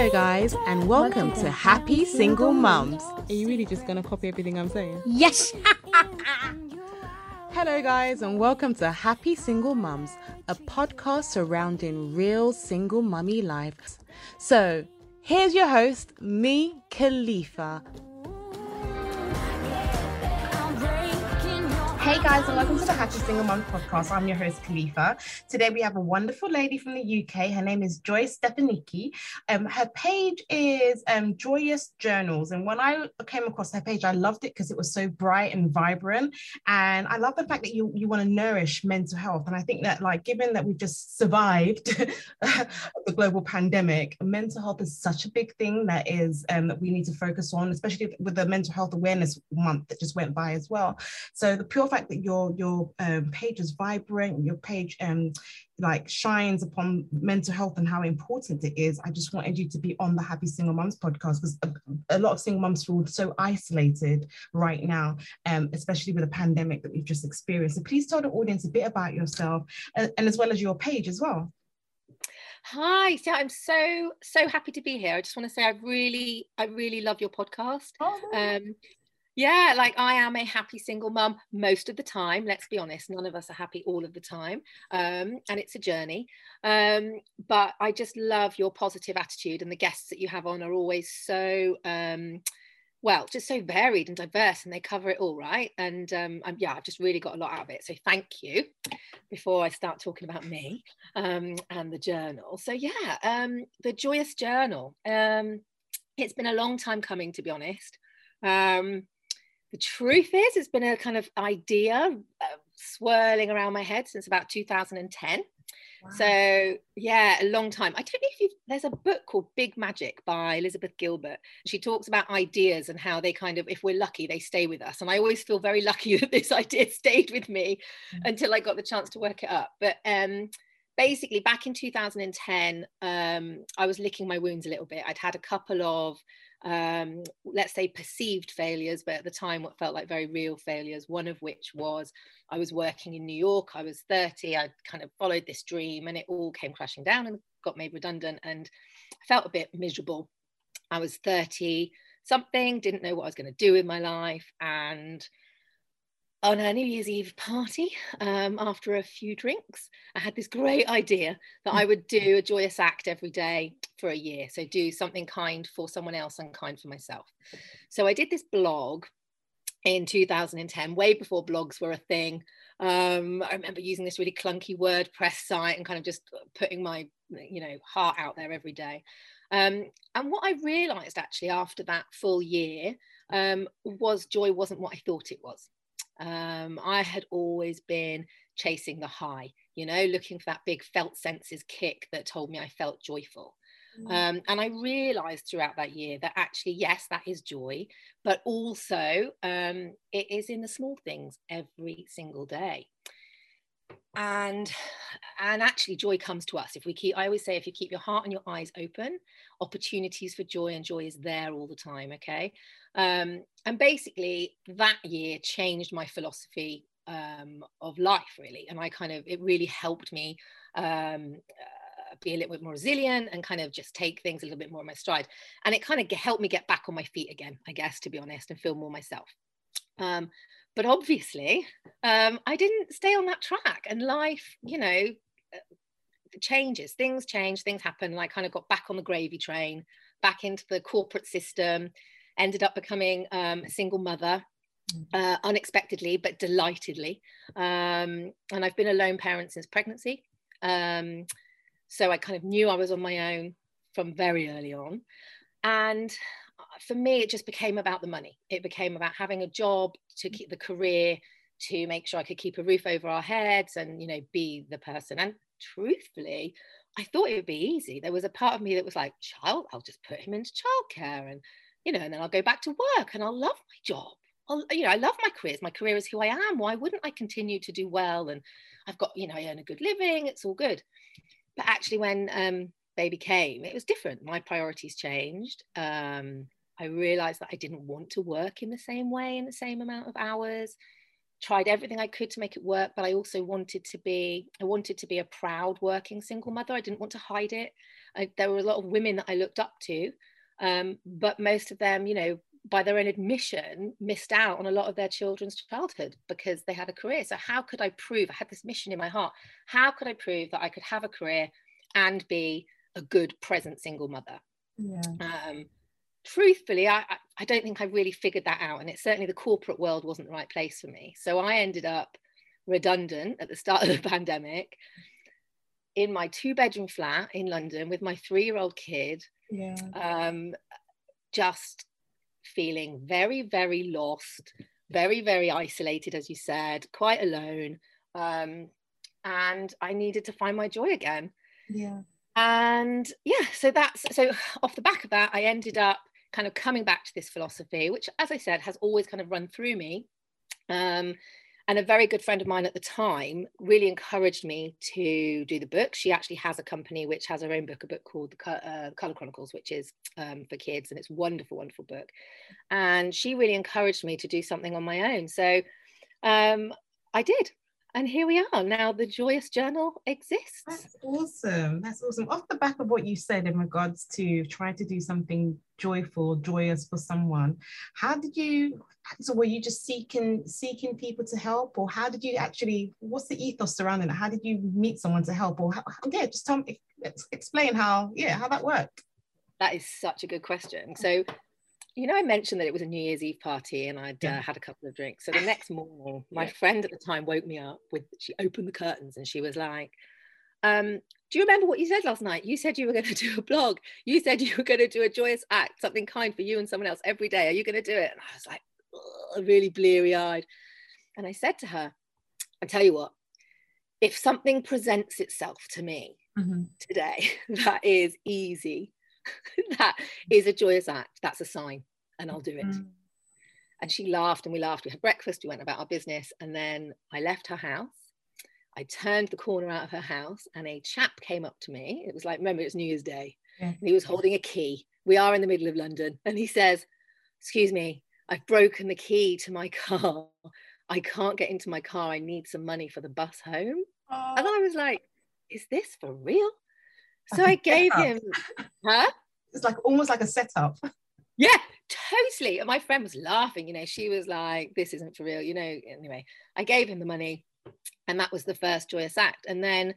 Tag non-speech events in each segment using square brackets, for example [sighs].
Hello, guys, and welcome to Happy Single Mums. Are you really just gonna copy everything I'm saying? Yes. [laughs] Hello, guys, and welcome to Happy Single Mums, a podcast surrounding real single mummy lives. So, here's your host, me, Khalifa. Hey guys, and welcome to the Happy Single Mums podcast. I'm your host, Khalifa. Today we have a wonderful lady from the UK. Her name is Joy Stefaniki. Um, her page is um, Joyous Journals. And when I came across her page, I loved it because it was so bright and vibrant. And I love the fact that you, you want to nourish mental health. And I think that, like, given that we've just survived [laughs] the global pandemic, mental health is such a big thing that is um, that we need to focus on, especially with the mental health awareness month that just went by as well. So the pure fact that your your um, page is vibrant, your page um, like shines upon mental health and how important it is. I just wanted you to be on the Happy Single Moms podcast because a, a, lot of single moms feel so isolated right now, um, especially with the pandemic that we've just experienced. So please tell the audience a bit about yourself and, and as well as your page as well. Hi, so I'm so so happy to be here. I just want to say I really I really love your podcast. Oh, um, yeah, like I am a happy single mum most of the time. Let's be honest, none of us are happy all of the time. Um, and it's a journey. Um, but I just love your positive attitude, and the guests that you have on are always so. Um, well, just so varied and diverse, and they cover it all, right? And um, um, yeah, I've just really got a lot out of it. So thank you. Before I start talking about me um, and the journal, so yeah, um, the joyous journal. Um, it's been a long time coming, to be honest. The truth is, it's been a kind of idea uh, swirling around my head since about 2010. Wow. So yeah, a long time. I don't know if you there's a book called Big Magic by Elizabeth Gilbert. She talks about ideas and how they kind of, if we're lucky, they stay with us. And I always feel very lucky [laughs] that this idea stayed with me mm-hmm. until I got the chance to work it up. But um, basically, back in 2010, um, I was licking my wounds a little bit. I'd had a couple of um, let's say perceived failures, but at the time what felt like very real failures. One of which was I was working in New York, I was 30, I kind of followed this dream and it all came crashing down and got made redundant and I felt a bit miserable. I was 30 something, didn't know what I was going to do with my life and on a New Year's Eve party um, after a few drinks. I had this great idea that I would do a joyous act every day for a year. So, do something kind for someone else and kind for myself. So, I did this blog in 2010, way before blogs were a thing. Um, I remember using this really clunky WordPress site and kind of just putting my, you know, heart out there every day. Um, and what I realized actually after that full year um, was joy wasn't what I thought it was. Um, I had always been chasing the high, you know, looking for that big felt senses kick that told me I felt joyful. Mm. Um, and I realized throughout that year that actually, yes, that is joy, but also um, it is in the small things every single day. And and actually joy comes to us if we keep i always say if you keep your heart and your eyes open opportunities for joy and joy is there all the time okay um, and basically, that year changed my philosophy um, of life, really. And I kind of, it really helped me um, uh, be a little bit more resilient and kind of just take things a little bit more in my stride. And it kind of helped me get back on my feet again, I guess, to be honest, and feel more myself. Um, but obviously, um, I didn't stay on that track. And life, you know, uh, changes, things change, things happen. And I kind of got back on the gravy train, back into the corporate system ended up becoming um, a single mother mm. uh, unexpectedly but delightedly um, and i've been a lone parent since pregnancy um, so i kind of knew i was on my own from very early on and for me it just became about the money it became about having a job to keep the career to make sure i could keep a roof over our heads and you know be the person and truthfully i thought it would be easy there was a part of me that was like child i'll just put him into childcare and you know, and then I'll go back to work and I'll love my job. I'll, you know, I love my careers. My career is who I am. Why wouldn't I continue to do well? And I've got, you know, I earn a good living. It's all good. But actually, when um, baby came, it was different. My priorities changed. Um, I realized that I didn't want to work in the same way in the same amount of hours. tried everything I could to make it work, but I also wanted to be, I wanted to be a proud working single mother. I didn't want to hide it. I, there were a lot of women that I looked up to, um, but most of them, you know, by their own admission, missed out on a lot of their children's childhood because they had a career. So how could I prove? I had this mission in my heart. How could I prove that I could have a career and be a good present single mother? Yeah. Um, truthfully, I, I don't think I really figured that out. And it's certainly the corporate world wasn't the right place for me. So I ended up redundant at the start [laughs] of the pandemic in my two bedroom flat in London with my three year old kid. Yeah. Um, just feeling very, very lost, very, very isolated, as you said, quite alone. Um, and I needed to find my joy again. Yeah. And yeah, so that's so [sighs] off the back of that, I ended up kind of coming back to this philosophy, which, as I said, has always kind of run through me. Um, and a very good friend of mine at the time really encouraged me to do the book. She actually has a company which has her own book, a book called The uh, Color Chronicles, which is um, for kids, and it's wonderful, wonderful book. And she really encouraged me to do something on my own. So um, I did and here we are. Now the joyous journal exists. That's awesome. That's awesome. Off the back of what you said in regards to trying to do something joyful joyous for someone how did you so were you just seeking seeking people to help? Or how did you actually what's the ethos surrounding it? How did you meet someone to help? Or how, yeah just tell me explain how yeah how that worked. That is such a good question. So you know, I mentioned that it was a New Year's Eve party and I'd yeah. uh, had a couple of drinks. So the [laughs] next morning, my yeah. friend at the time woke me up with, she opened the curtains and she was like, um, do you remember what you said last night? You said you were going [laughs] to do a blog. You said you were going to do a joyous act, something kind for you and someone else every day. Are you going to do it? And I was like, really bleary eyed. And I said to her, I tell you what, if something presents itself to me mm-hmm. today [laughs] that is easy that is a joyous act. That's a sign, and I'll do it. Mm. And she laughed and we laughed. We had breakfast, we went about our business, and then I left her house. I turned the corner out of her house, and a chap came up to me. It was like, remember, it was New Year's Day. Yeah. And he was holding a key. We are in the middle of London. And he says, Excuse me, I've broken the key to my car. I can't get into my car. I need some money for the bus home. Oh. And I was like, Is this for real? So I gave him, huh? It's like almost like a setup. Yeah, totally. And my friend was laughing, you know, she was like, this isn't for real, you know. Anyway, I gave him the money and that was the first joyous act. And then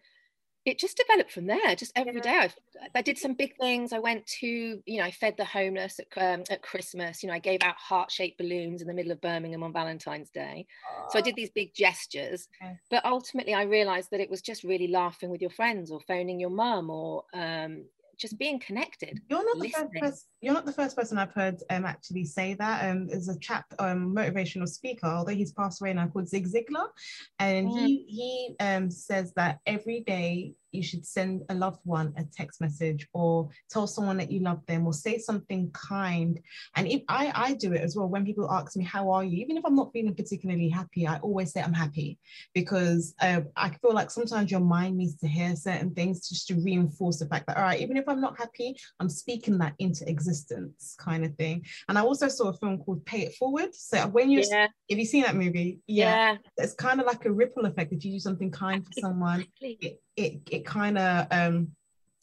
it just developed from there. Just every day, I, I did some big things. I went to, you know, I fed the homeless at, um, at Christmas. You know, I gave out heart-shaped balloons in the middle of Birmingham on Valentine's Day. So I did these big gestures. Okay. But ultimately, I realised that it was just really laughing with your friends, or phoning your mum, or um, just being connected. You're not listening. the first person, you're not the first person I've heard um, actually say that. Um, there's a chap, um, motivational speaker, although he's passed away now, called Zig Ziglar, and mm. he he um says that every day you should send a loved one a text message or tell someone that you love them or say something kind. And if I, I do it as well, when people ask me, how are you? Even if I'm not feeling particularly happy, I always say I'm happy because uh, I feel like sometimes your mind needs to hear certain things just to reinforce the fact that, all right, even if I'm not happy, I'm speaking that into existence kind of thing. And I also saw a film called Pay It Forward. So when you're, yeah. have you seen that movie? Yeah. yeah. It's kind of like a ripple effect. If you do something kind for someone, it, it, it kind of um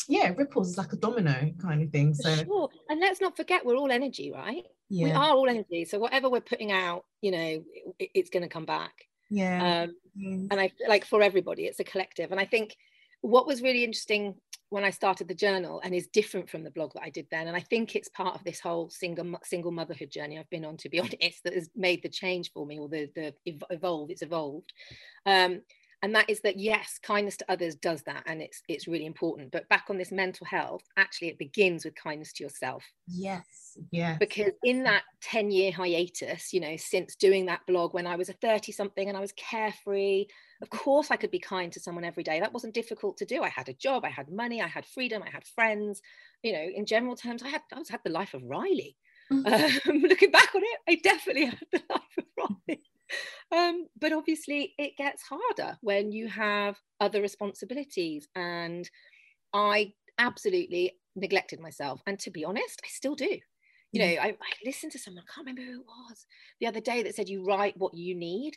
yeah ripples like a domino kind of thing so sure. and let's not forget we're all energy right yeah. we are all energy so whatever we're putting out you know it, it's going to come back yeah um, mm. and i like for everybody it's a collective and i think what was really interesting when I started the journal and is different from the blog that I did then. And I think it's part of this whole single single motherhood journey I've been on, to be [laughs] honest, that has made the change for me or the the evolve. It's evolved. Um, and that is that yes kindness to others does that and it's it's really important. But back on this mental health actually it begins with kindness to yourself. Yes yeah because in that 10 year hiatus you know since doing that blog when i was a 30 something and i was carefree of course i could be kind to someone every day. That wasn't difficult to do. I had a job i had money i had freedom i had friends. You know in general terms i had i was had the life of riley. Mm-hmm. um, [laughs] looking back on it i definitely had the [laughs] life of riley um, but obviously, it gets harder when you have other responsibilities. And I absolutely neglected myself. And to be honest, I still do. You know, I, I listened to someone, I can't remember who it was, the other day that said, you write what you need.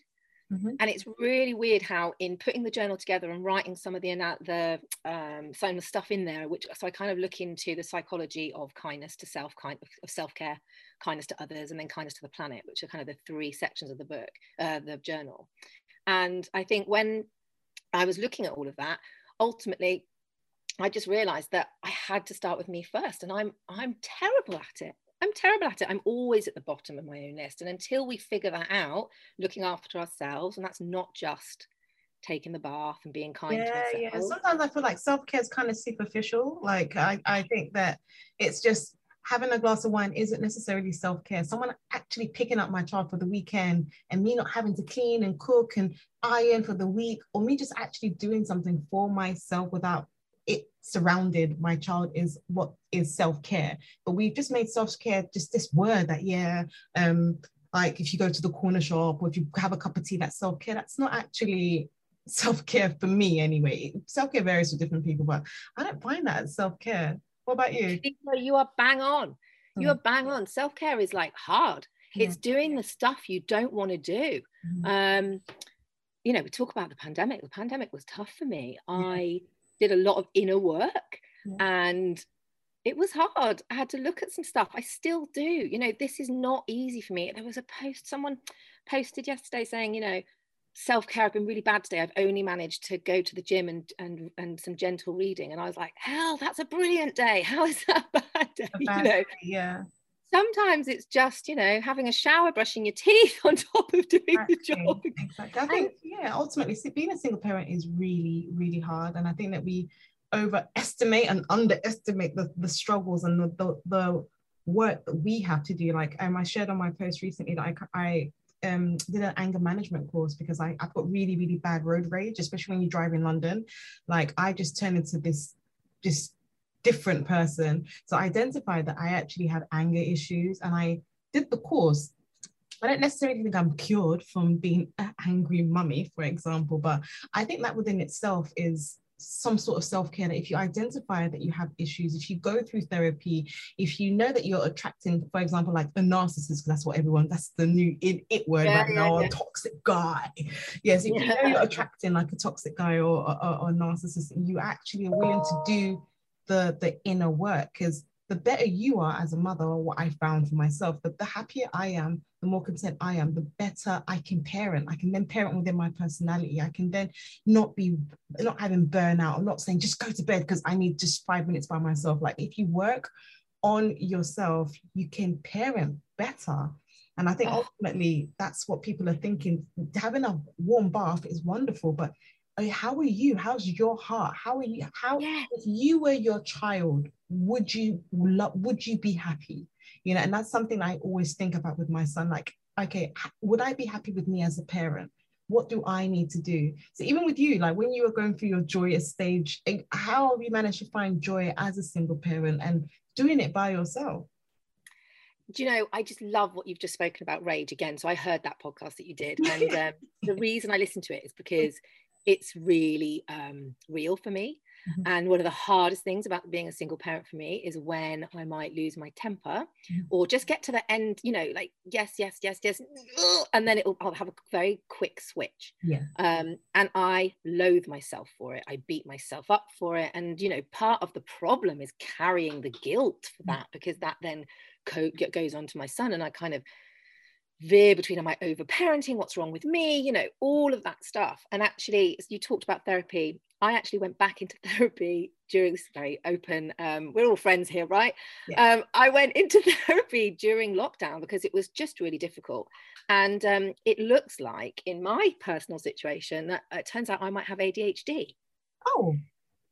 Mm-hmm. And it's really weird how, in putting the journal together and writing some of the the um, some of the stuff in there, which so I kind of look into the psychology of kindness to self, kind of self care, kindness to others, and then kindness to the planet, which are kind of the three sections of the book, uh, the journal. And I think when I was looking at all of that, ultimately, I just realised that I had to start with me first, and I'm I'm terrible at it. I'm terrible at it. I'm always at the bottom of my own list. And until we figure that out, looking after ourselves, and that's not just taking the bath and being kind yeah, to ourselves. Yeah, sometimes I feel like self-care is kind of superficial. Like I, I think that it's just having a glass of wine isn't necessarily self-care. Someone actually picking up my child for the weekend and me not having to clean and cook and iron for the week, or me just actually doing something for myself without it surrounded my child is what is self-care. But we've just made self-care just this word that yeah um like if you go to the corner shop or if you have a cup of tea that's self-care. That's not actually self-care for me anyway. Self-care varies for different people but i don't find that as self-care. What about you? You are bang on. You are bang on. Self-care is like hard. Yeah. it's doing the stuff you don't want to do. Mm-hmm. um you know we talk about the pandemic. The pandemic was tough for me. Yeah. i did a lot of inner work yeah. and it was hard. I had to look at some stuff. I still do. You know, this is not easy for me. There was a post someone posted yesterday saying, you know, self-care I've been really bad today. I've only managed to go to the gym and and and some gentle reading. And I was like, hell, that's a brilliant day. How is that [laughs] bad day? Bad you know, day, yeah sometimes it's just you know having a shower brushing your teeth [laughs] on top of doing exactly. the job exactly i think yeah ultimately being a single parent is really really hard and i think that we overestimate and underestimate the, the struggles and the, the, the work that we have to do like um, i shared on my post recently that i, I um, did an anger management course because I, I've got really, really bad road rage, especially when you drive in London. Like I just turn into this just different person. So I identified that I actually had anger issues and I did the course. I don't necessarily think I'm cured from being an angry mummy, for example, but I think that within itself is some sort of self-care that if you identify that you have issues if you go through therapy if you know that you're attracting for example like a narcissist because that's what everyone that's the new in it word yeah, right yeah, now yeah. a toxic guy yes if you know you're attracting like a toxic guy or, or, or a narcissist you actually are willing to do the the inner work because the better you are as a mother or what i found for myself the, the happier i am the more content i am the better i can parent. I can then parent within my personality. I can then not be not having burnout. I'm not saying just go to bed because i need just five minutes by myself. Like if you work on yourself you can parent better. And i think ah. ultimately that's what people are thinking. Having a warm bath is wonderful but how are you? How's your heart? How are you? How yeah. if you were your child would you would you be happy? You know and that's something i always think about with my son like okay would i be happy with me as a parent? What do i need to do? So even with you like when you were going through your joyous stage eh, how have you managed to find joy as a single parent and doing it by yourself? Do you know i just love what you've just spoken about rage again. So i heard that podcast that you did [laughs] and um, the reason i listened to it is because it's really um, real for me. Mm-hmm. And one of the hardest things about being a single parent for me is when I might lose my temper mm-hmm. or just get to the end, you know, like, yes, yes, yes, yes. And then it'll, I'll have a very quick switch. Yeah. Um, and I loathe myself for it. I beat myself up for it. And, you know, part of the problem is carrying the guilt for mm. that because that then co- goes on to my son. And I kind of veer between am I overparenting? What's wrong with me? You know, all of that stuff. And actually, you talked about therapy. I actually went back into [laughs] therapy during this very open, um, we're all friends here, right? Yeah. Um, I went into [laughs] therapy during lockdown because it was just really difficult. And um, it looks like in my personal situation that it turns out I might have ADHD. Oh.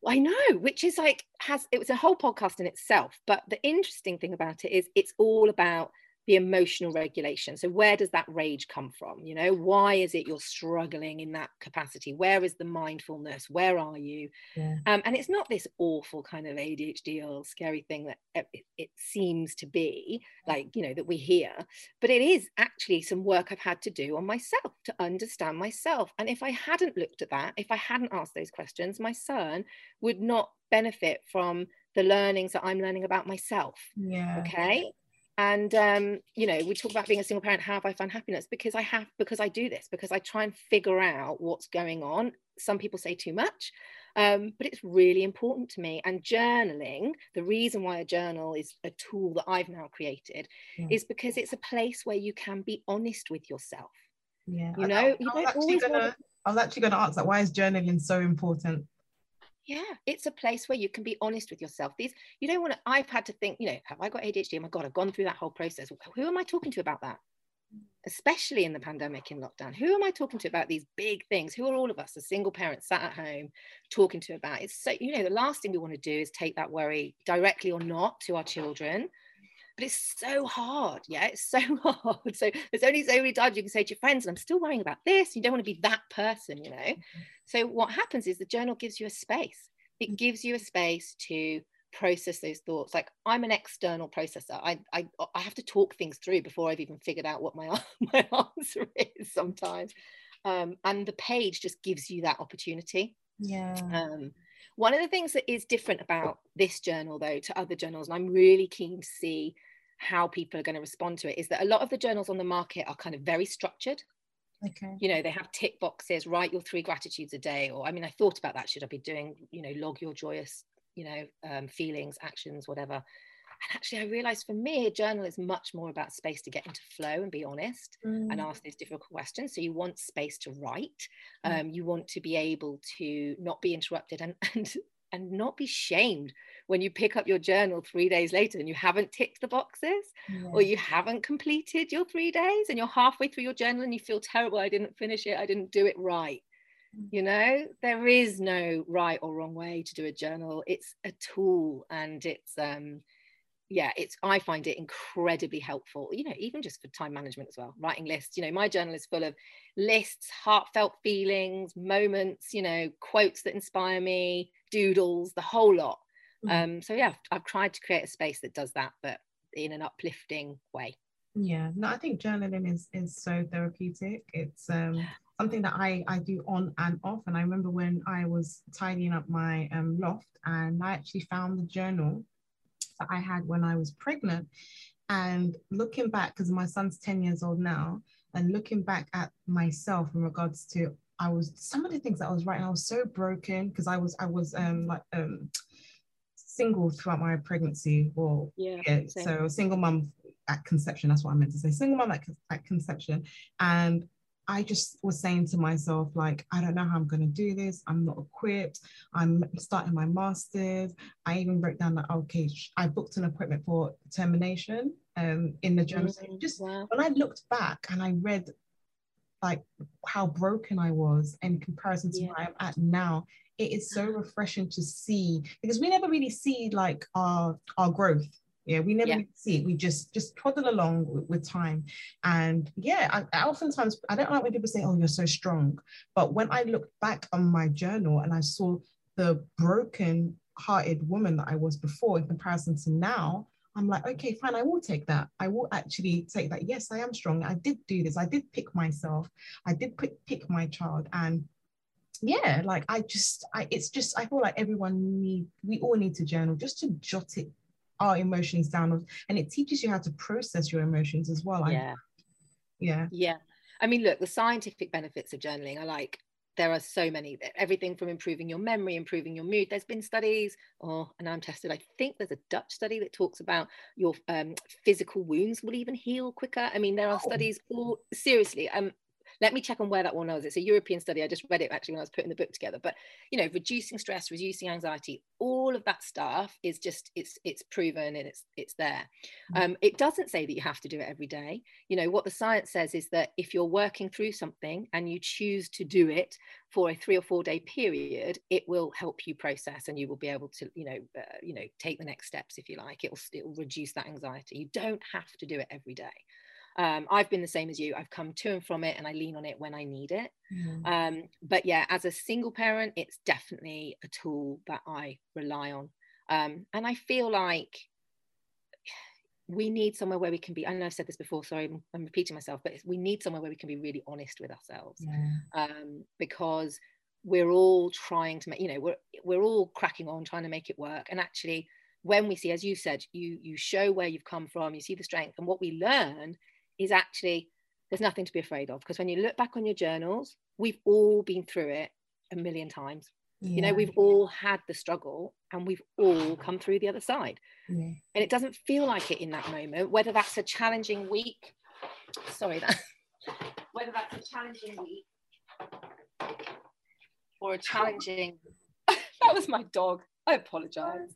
I know, which is like has it was a whole podcast in itself. But the interesting thing about it is it's all about the emotional regulation. So where does that rage come from? You know why is it you're struggling in that capacity? Where is the mindfulness? Where are you? Yeah. um, and it's not this awful kind of adhd or scary thing that it, it, seems to be like you know that we hear but it is actually some work i've had to do on myself to understand myself. And if i hadn't looked at that if i hadn't asked those questions my son would not benefit from the learnings that i'm learning about myself yeah. okay and um, you know we talk about being a single parent how have i found happiness? Because i have because i do this because i try and figure out what's going on. Some people say too much um, but it's really important to me. And journaling the reason why a journal is a tool that i've now created yeah. is because it's a place where you can be honest with yourself. Yeah. You know I, you don't always gonna, want to... i was actually going to ask that why is journaling so important yeah it's a place where you can be honest with yourself. These you don't want to i've had to think you know have i got adhd oh my god i've gone through that whole process. Who am i talking to about that? Especially in the pandemic in lockdown. Who am i talking to about these big things? Who are all of us the single parents sat at home talking to about? It's so you know the last thing we want to do is take that worry directly or not to our children but it's so hard yeah it's so [laughs] hard. So there's only so many times you can say to your friends i'm still worrying about this you don't want to be that person you know? Mm-hmm. so what happens is the journal gives you a space. It gives you a space to process those thoughts. Like i'm an external processor. I i, I have to talk things through before i've even figured out what my [laughs] my answer is sometimes. Um, and the page just gives you that opportunity. Yeah. Um, one of the things that is different about this journal though to other journals and i'm really keen to see how people are going to respond to it is that a lot of the journals on the market are kind of very structured. Okay. You know, they have tick boxes, write your three gratitudes a day. Or, I mean, I thought about that. Should I be doing, you know, log your joyous, you know, um, feelings, actions, whatever. And actually, I realized for me, a journal is much more about space to get into flow and be honest mm. and ask those difficult questions. So you want space to write. Mm. Um, you want to be able to not be interrupted and, [laughs] and and not be shamed when you pick up your journal three days later and you haven't ticked the boxes yeah. or you haven't completed your three days and you're halfway through your journal and you feel terrible i didn't finish it i didn't do it right mm. you know there is no right or wrong way to do a journal it's a tool and it's um yeah it's i find it incredibly helpful you know even just for time management as well writing lists you know my journal is full of lists heartfelt feelings moments you know quotes that inspire me doodles the whole lot. Um so yeah I've, tried to create a space that does that but in an uplifting way yeah no i think journaling is is so therapeutic it's um something that I, I do on and off. And I remember when I was tidying up my um, loft and I actually found the journal that I had when I was pregnant. And looking back, because my son's 10 years old now, and looking back at myself in regards to I was some of the things that I was writing, I was so broken because I was I was um like um single throughout my pregnancy or yeah, yeah so single mom at conception that's what I meant to say single mom at, at conception and I just was saying to myself, like, I don't know how I'm going to do this. I'm not equipped. I'm starting my master's. I even wrote down that, okay, I booked an appointment for termination um, in the journal. Mm-hmm. Just wow. when I looked back and I read like how broken I was in comparison to yeah. where I'm at now, it is so uh-huh. refreshing to see because we never really see like our our growth. Yeah we never yeah. see it. We just just toddle along with, with time. And yeah I, I, oftentimes i don't like when people say oh you're so strong. But when i look back on my journal and i saw the broken hearted woman that i was before in comparison to now i'm like okay fine i will take that. I will actually take that. Yes i am strong. I did do this. I did pick myself. I did pick, pick my child. And yeah like i just i it's just i feel like everyone need we all need to journal just to jot it our emotions down and it teaches you how to process your emotions as well. Yeah. I, yeah. Yeah. I mean look the scientific benefits of journaling are like there are so many everything from improving your memory improving your mood there's been studies oh and i'm tested i think there's a dutch study that talks about your um, physical wounds will even heal quicker i mean there are oh. studies all seriously um let me check on where that one was. It's a European study. I just read it actually when I was putting the book together. But you know, reducing stress, reducing anxiety, all of that stuff is just it's it's proven and it's it's there. Mm. Um, it doesn't say that you have to do it every day. You know, what the science says is that if you're working through something and you choose to do it for a three or four day period, it will help you process and you will be able to, you know, uh, you know, take the next steps if you like. It will it will reduce that anxiety. You don't have to do it every day um, I've been the same as you. I've come to and from it and I lean on it when I need it. Mm. Um, but yeah, as a single parent, it's definitely a tool that I rely on. Um, and I feel like we need somewhere where we can be. I know I've said this before, sorry, I'm, I'm repeating myself, but we need somewhere where we can be really honest with ourselves yeah. Um, because we're all trying to make, you know, we're, we're all cracking on, trying to make it work. And actually, when we see, as you said, you you show where you've come from, you see the strength, and what we learn is actually there's nothing to be afraid of because when you look back on your journals, we've all been through it a million times. Yeah. You know, we've all had the struggle and we've all come through the other side. Yeah. And it doesn't feel like it in that moment, whether that's a challenging week. Sorry, that [laughs] whether that's a challenging week or a challenging [laughs] that was my dog. I apologize.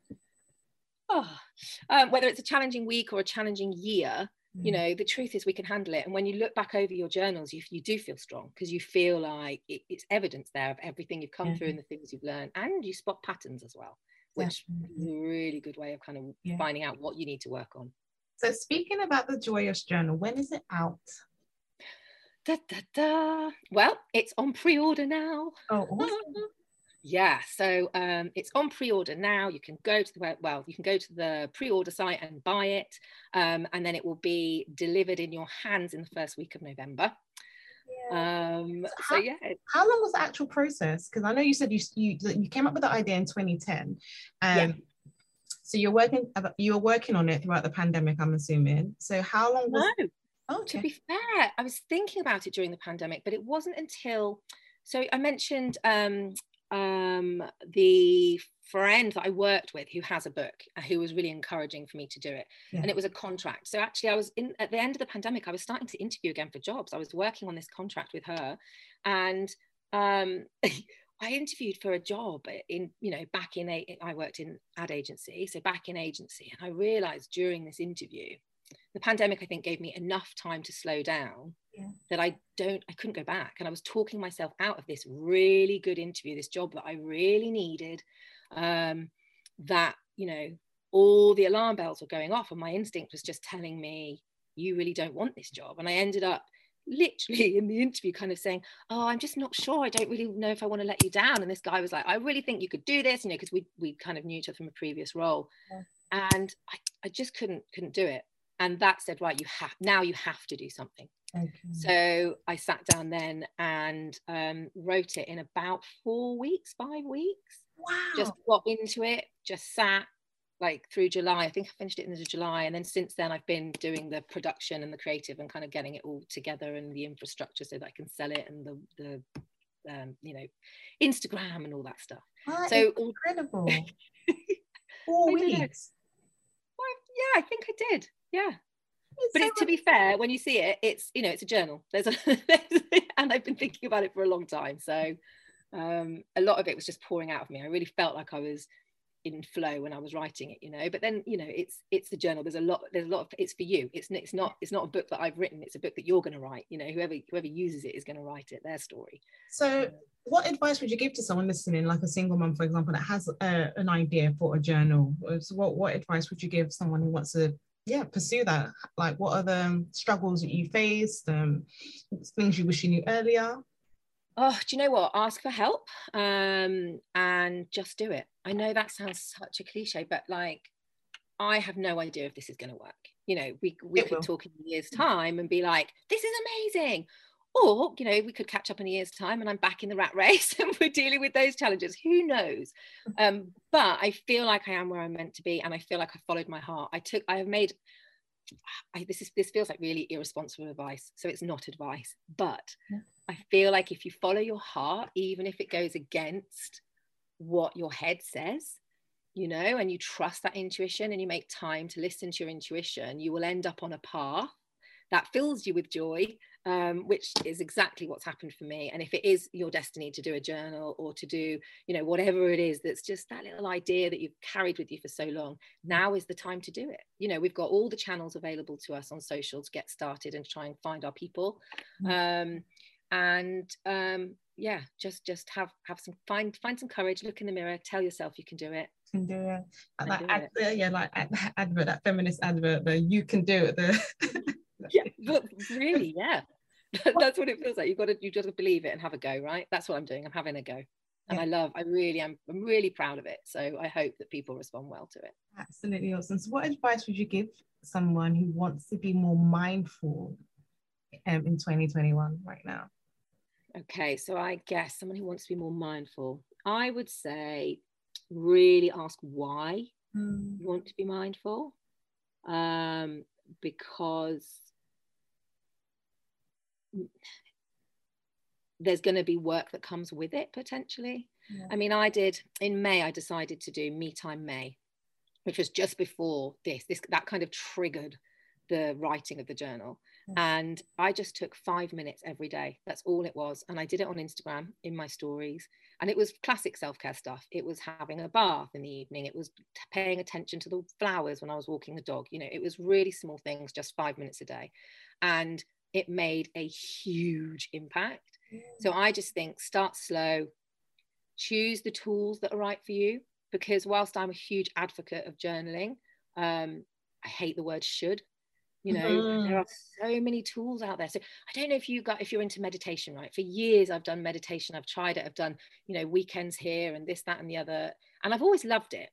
Oh. [laughs] Um, whether it's a challenging week or a challenging year, you mm. know the truth is we can handle it and when you look back over your journals you, you do feel strong because you feel like it, it's evidence there of everything you've come yeah. through and the things you've learned and you spot patterns as well which is a really good way of kind of yeah. finding out what you need to work on so speaking about the joyous journal when is it out da, da, da. well it's on pre-order now oh [laughs] awesome. Yeah, so um, it's on pre-order now. You can go to the well, you can go to the pre-order site and buy it, um, and then it will be delivered in your hands in the first week of November. Yeah. Um, so, how, yeah. How long was the actual process? Because I know you said you, you you came up with the idea in 2010. Um, yeah. So you're working you were working on it throughout the pandemic, I'm assuming. So how long was? No. Oh, okay. To be fair, I was thinking about it during the pandemic, but it wasn't until so I mentioned um, um, the friend that I worked with who has a book, uh, who was really encouraging for me to do it. Yeah. And it was a contract. So actually, I was in at the end of the pandemic, I was starting to interview again for jobs. I was working on this contract with her. And um, [laughs] I interviewed for a job in, you know, back in a, I worked in ad agency. So back in agency. And I realized during this interview, the pandemic, I think, gave me enough time to slow down yeah. that I don't, I couldn't go back. And I was talking myself out of this really good interview, this job that I really needed. Um, that, you know, all the alarm bells were going off, and my instinct was just telling me, you really don't want this job. And I ended up literally [laughs] in the interview kind of saying oh i'm just not sure i don't really know if i want to let you down and this guy was like i really think you could do this you know because we we kind of knew each other from a previous role yeah. and I, I just couldn't couldn't do it and that said right you have now you have to do something okay. so i sat down then and um, wrote it in about four weeks five weeks. Wow. just got into it just sat like through july. I think i finished it in july and then since then i've been doing the production and the creative and kind of getting it all together and the infrastructure so that i can sell it and the the um, you know instagram and all that stuff. That so incredible. [laughs] Four weeks. Well, yeah i think i did. Yeah but it's, to be fair when you see it it's you know it's a journal. There's a [laughs] and i've been thinking about it for a long time. So um, a lot of it was just pouring out of me. I really felt like i was in flow when i was writing it you know? But then you know it's it's the journal. There's a lot there's a lot of it's for you. It's it's not it's not a book that i've written. It's a book that you're going to write you know? Whoever whoever uses it is going to write it their story. So what advice would you give to someone listening like a single mom for example that has a, an idea for a journal? So what what advice would you give someone who wants to yeah pursue that. Like what are the struggles that you faced um things you wish you knew earlier? Oh do you know what? Ask for help um and just do it. I know that sounds such a cliche but like i have no idea if this is going to work. You know we, we could will. talk in a year's time and be like this is amazing or you know we could catch up in a year's time and i'm back in the rat race [laughs] and we're dealing with those challenges. Who knows? [laughs] Um, but i feel like i am where i'm meant to be and i feel like i followed my heart. I took i have made I, this is this feels like really irresponsible advice so it's not advice but yeah. i feel like if you follow your heart even if it goes against what your head says you know and you trust that intuition and you make time to listen to your intuition you will end up on a path that fills you with joy um, which is exactly what's happened for me. And if it is your destiny to do a journal or to do, you know, whatever it is, that's just that little idea that you've carried with you for so long, now is the time to do it. You know, we've got all the channels available to us on social to get started and try and find our people. Mm. Um, and um, yeah, just just have have some find find some courage, look in the mirror, tell yourself you can do it. Can do it. Like, do ad, it. yeah, like [laughs] advert, that feminist advert, the you can do it. The [laughs] yeah, [laughs] but really, yeah. that's what it feels like. You've got to you just believe it and have a go, right? That's what I'm doing. I'm having a go. And yeah. I love, I really am, I'm really proud of it. So I hope that people respond well to it. Absolutely awesome. So what advice would you give someone who wants to be more mindful um, in 2021 right now? Okay, so I guess someone who wants to be more mindful, I would say really ask why mm. you want to be mindful um, because there's going to be work that comes with it potentially. Yeah. I mean, I did in May, I decided to do Me Time May, which was just before this. This that kind of triggered the writing of the journal. And I just took five minutes every day. That's all it was. And I did it on Instagram in my stories. And it was classic self care stuff. It was having a bath in the evening. It was paying attention to the flowers when I was walking the dog. You know, it was really small things, just five minutes a day. And it made a huge impact. Mm. So I just think start slow, choose the tools that are right for you. Because whilst I'm a huge advocate of journaling, um, I hate the word should you know mm-hmm. there are so many tools out there so i don't know if you got if you're into meditation right for years i've done meditation i've tried it i've done you know weekends here and this that and the other and i've always loved it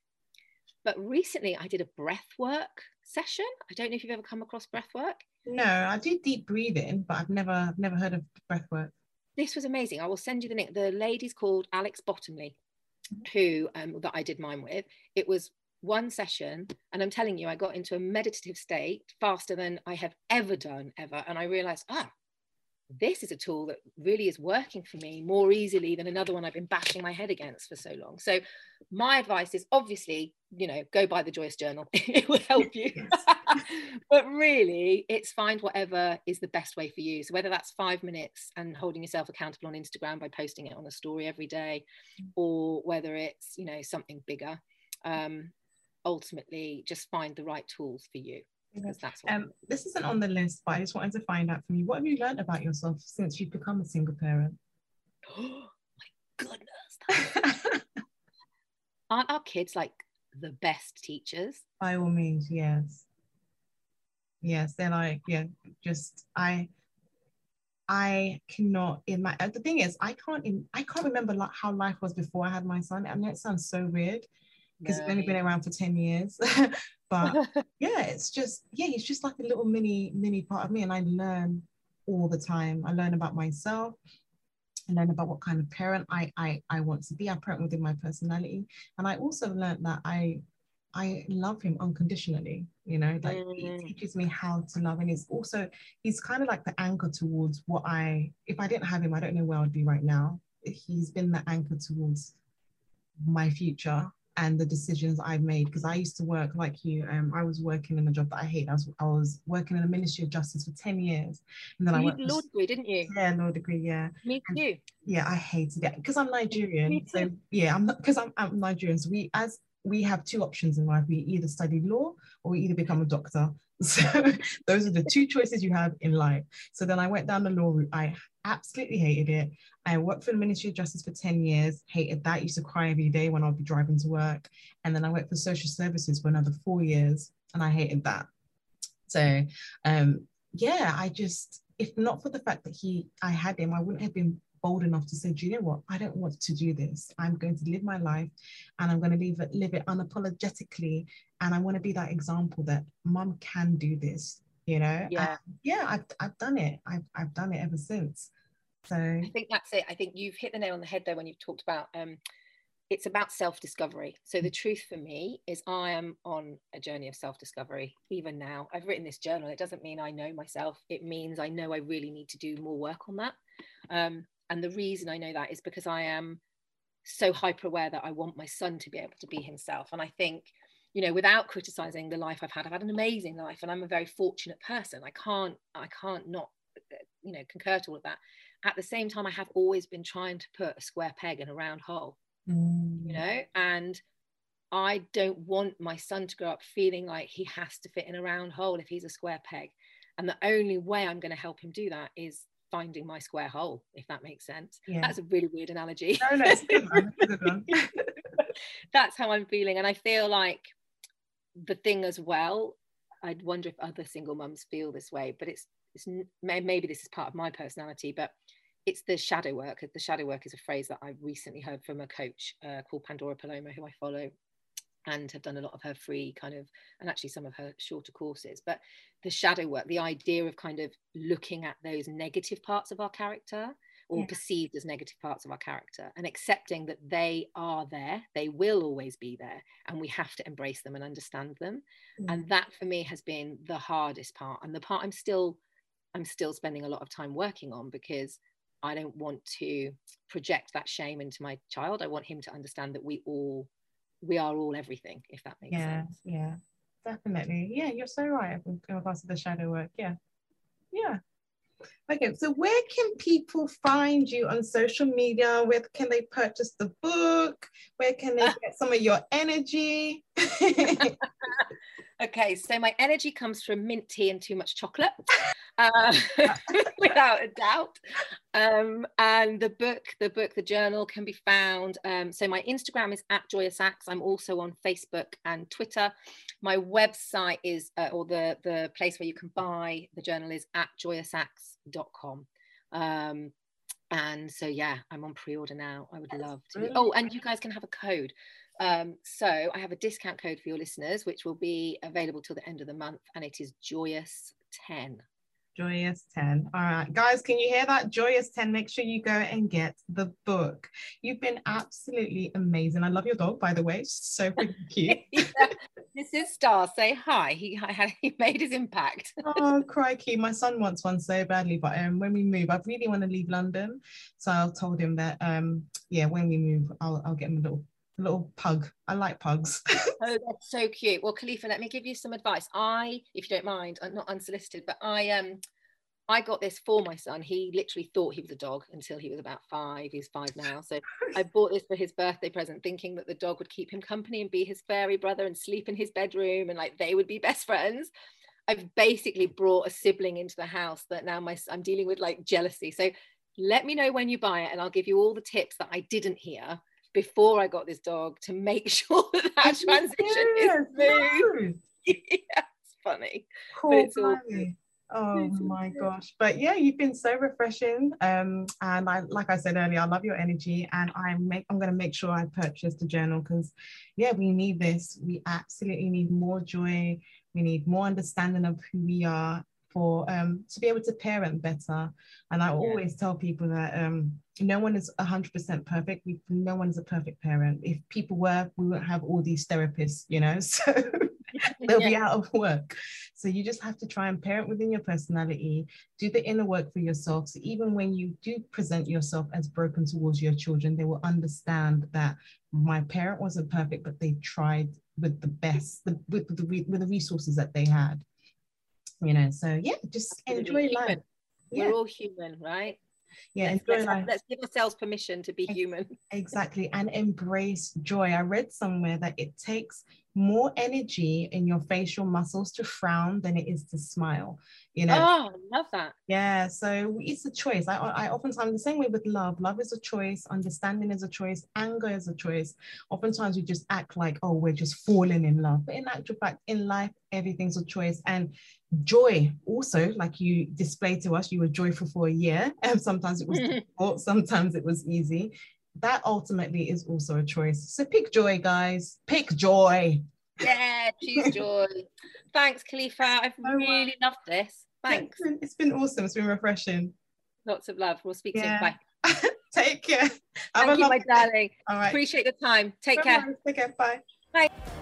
but recently i did a breath work session i don't know if you've ever come across breath work no i did deep breathing but i've never never heard of breath work. This was amazing. I will send you the link. The lady's called alex bottomley who um, that i did mine with. It was one session and i'm telling you i got into a meditative state faster than i have ever done ever and i realized ah this is a tool that really is working for me more easily than another one I've been bashing my head against for so long. So, my advice is obviously, you know, go buy the Joyous Journal, [laughs] it will help you. [laughs] but really, it's find whatever is the best way for you. So, whether that's five minutes and holding yourself accountable on Instagram by posting it on a story every day, mm. or whether it's, you know, something bigger. Um, ultimately just find the right tools for you because that's um, this isn't on the list but i just wanted to find out from you what have you learned about yourself since you've become a single parent oh [gasps] my goodness [laughs] aren't our kids like the best teachers by all means yes yes they're yeah just i I cannot in my uh, The thing is, I can't. In, i can't remember like how life was before I had my son. I mean, it sounds so weird, because no. it's only been around for 10 years [laughs] but [laughs] yeah it's just yeah it's just like a little mini mini part of me and i learn all the time i learn about myself I learn about what kind of parent I, I I want to be. I parent within my personality, and I also learned that I I love him unconditionally. You know, like mm. he teaches me how to love, and he's also he's kind of like the anchor towards what I. If I didn't have him, I don't know where I'd be right now. He's been the anchor towards my future and the decisions I've made because I used to work like you. Um, I was working in a job that I hate. I was I was working in the Ministry of Justice for ten years, and then you I went law degree, didn't you? Yeah, law degree. Yeah. Me too. yeah, I hated it because I'm Nigerian. So yeah, I'm because I'm, I'm Nigerian. So we as we have two options in life. We either study law or we either become a doctor. [laughs] So those are the two choices you have in life. So then I went down the law route. I absolutely hated it. I worked for the Ministry of Justice for 10 years, hated that, used to cry every day when I'd be driving to work. And then I worked for social services for another four years and I hated that. So um, yeah, I just, if not for the fact that he, I had him, I wouldn't have been bold enough to say, do you know what? I don't want to do this. I'm going to live my life and I'm going to live it, live it unapologetically. And I want to be that example that mom can do this, you know? Yeah. And yeah, I've, I've done it. I've, I've done it ever since. So I think that's it. I think you've hit the nail on the head there when you've talked about um, it's about self-discovery. So the truth for me is I am on a journey of self-discovery even now. I've written this journal. It doesn't mean I know myself. It means I know I really need to do more work on that. Um, and the reason I know that is because I am so hyper aware that I want my son to be able to be himself. And I think, you know, without criticizing the life I've had, I've had an amazing life and I'm a very fortunate person. I can't, I can't not, you know, concur to all of that at the same time, I have always been trying to put a square peg in a round hole, mm. you know, and I don't want my son to grow up feeling like he has to fit in a round hole if he's a square peg. And the only way I'm going to help him do that is finding my square hole, if that makes sense. Yeah. That's a really weird analogy. No, no, good one. Good one. [laughs] That's how I'm feeling. And I feel like the thing as well, I'd wonder if other single mums feel this way, but it's it's maybe this is part of my personality, but it's the shadow work. The shadow work is a phrase that I recently heard from a coach uh, called Pandora Paloma, who I follow and have done a lot of her free kind of and actually some of her shorter courses but the shadow work the idea of kind of looking at those negative parts of our character or yeah. perceived as negative parts of our character and accepting that they are there they will always be there and we have to embrace them and understand them mm. and that for me has been the hardest part and the part i'm still i'm still spending a lot of time working on because i don't want to project that shame into my child i want him to understand that we all we are all everything if that makes yeah, sense. yeah. Definitely. Yeah you're so right. In regards to the shadow work. Yeah. Yeah. Okay, so where can people find you on social media? Where can they purchase the book? Where can they get some of your energy? [laughs] [laughs] okay, so my energy comes from mint tea and too much chocolate, uh, [laughs] without a doubt. Um, and the book, the book, the journal can be found. Um, so my Instagram is at Joyous Acts. I'm also on Facebook and Twitter. My website is, uh, or the the place where you can buy the journal is at joyousacts.com. Um, and so yeah, I'm on pre-order now. I would love to. Oh, and you guys can have a code. Um, so I have a discount code for your listeners, which will be available till the end of the month, and it is Joyous 10. Joyous 10. All right, guys, can you hear that? Joyous 10. Make sure you go and get the book. You've been absolutely amazing. I love your dog, by the way. So [laughs] cute. yeah. This is Star. Say hi. He, he made his impact. [laughs] oh, crikey. My son wants one so badly, but um, when we move, I really want to leave London. So I told him that, um, yeah, when we move, I'll, I'll get him a little little pug. I like pugs. [laughs] oh, that's so cute. Well, Khalifa, let me give you some advice. I, if you don't mind, I'm not unsolicited, but I um I got this for my son. He literally thought he was a dog until he was about five. He's five now. So I [laughs] bought this for his birthday present, thinking that the dog would keep him company and be his fairy brother and sleep in his bedroom and like they would be best friends. I've basically brought a sibling into the house that now my I'm dealing with like jealousy. So let me know when you buy it and I'll give you all the tips that I didn't hear before I got this dog to make [laughs] sure that that transition is smooth. [laughs] yeah, it's funny. Cool, but it's all Oh my gosh. But yeah, you've been so refreshing. Um, and I like I said earlier, I love your energy and I'm make I'm gonna make sure I purchase the journal because yeah, we need this. We absolutely need more joy. We need more understanding of who we are for um to be able to parent better. And I yeah. always tell people that um no one is 100% perfect. We, no one's a perfect parent. If people were, we wouldn't have all these therapists, you know. [laughs] So [laughs] they'll yeah. be out of work. So you just have to try and parent within your personality, do the inner work for yourself. So even when you do present yourself as broken towards your children, they will understand that my parent wasn't perfect, but they tried with the best, the, with, the, with the resources that they had. You know, so yeah, just enjoy life. We're all human, right? Yeah let's, let's, let's, give ourselves permission to be human. exactly and embrace joy. I read somewhere that it takes more energy in your facial muscles to frown than it is to smile you know? Oh I love that. Yeah so it's a choice. I, I oftentimes the same way with love. Love is a choice understanding is a choice anger is a choice. Oftentimes we just act like oh we're just falling in love. But in actual fact in life everything's a choice. And joy also like you displayed to us you were joyful for a year. [laughs] And sometimes it was [laughs] difficult sometimes it was easy that ultimately is also a choice. So pick joy, guys. Pick joy. Yeah, choose [laughs] joy. Thanks, Khalifa. I've oh, really loved this. Thanks. It's been, it's been, awesome. It's been refreshing. Lots of love. We'll speak yeah. soon. Bye. [laughs] Take care. Have Thank you, my darling. All right. Appreciate the time. Take Bye-bye. care. Take care. Bye. Bye.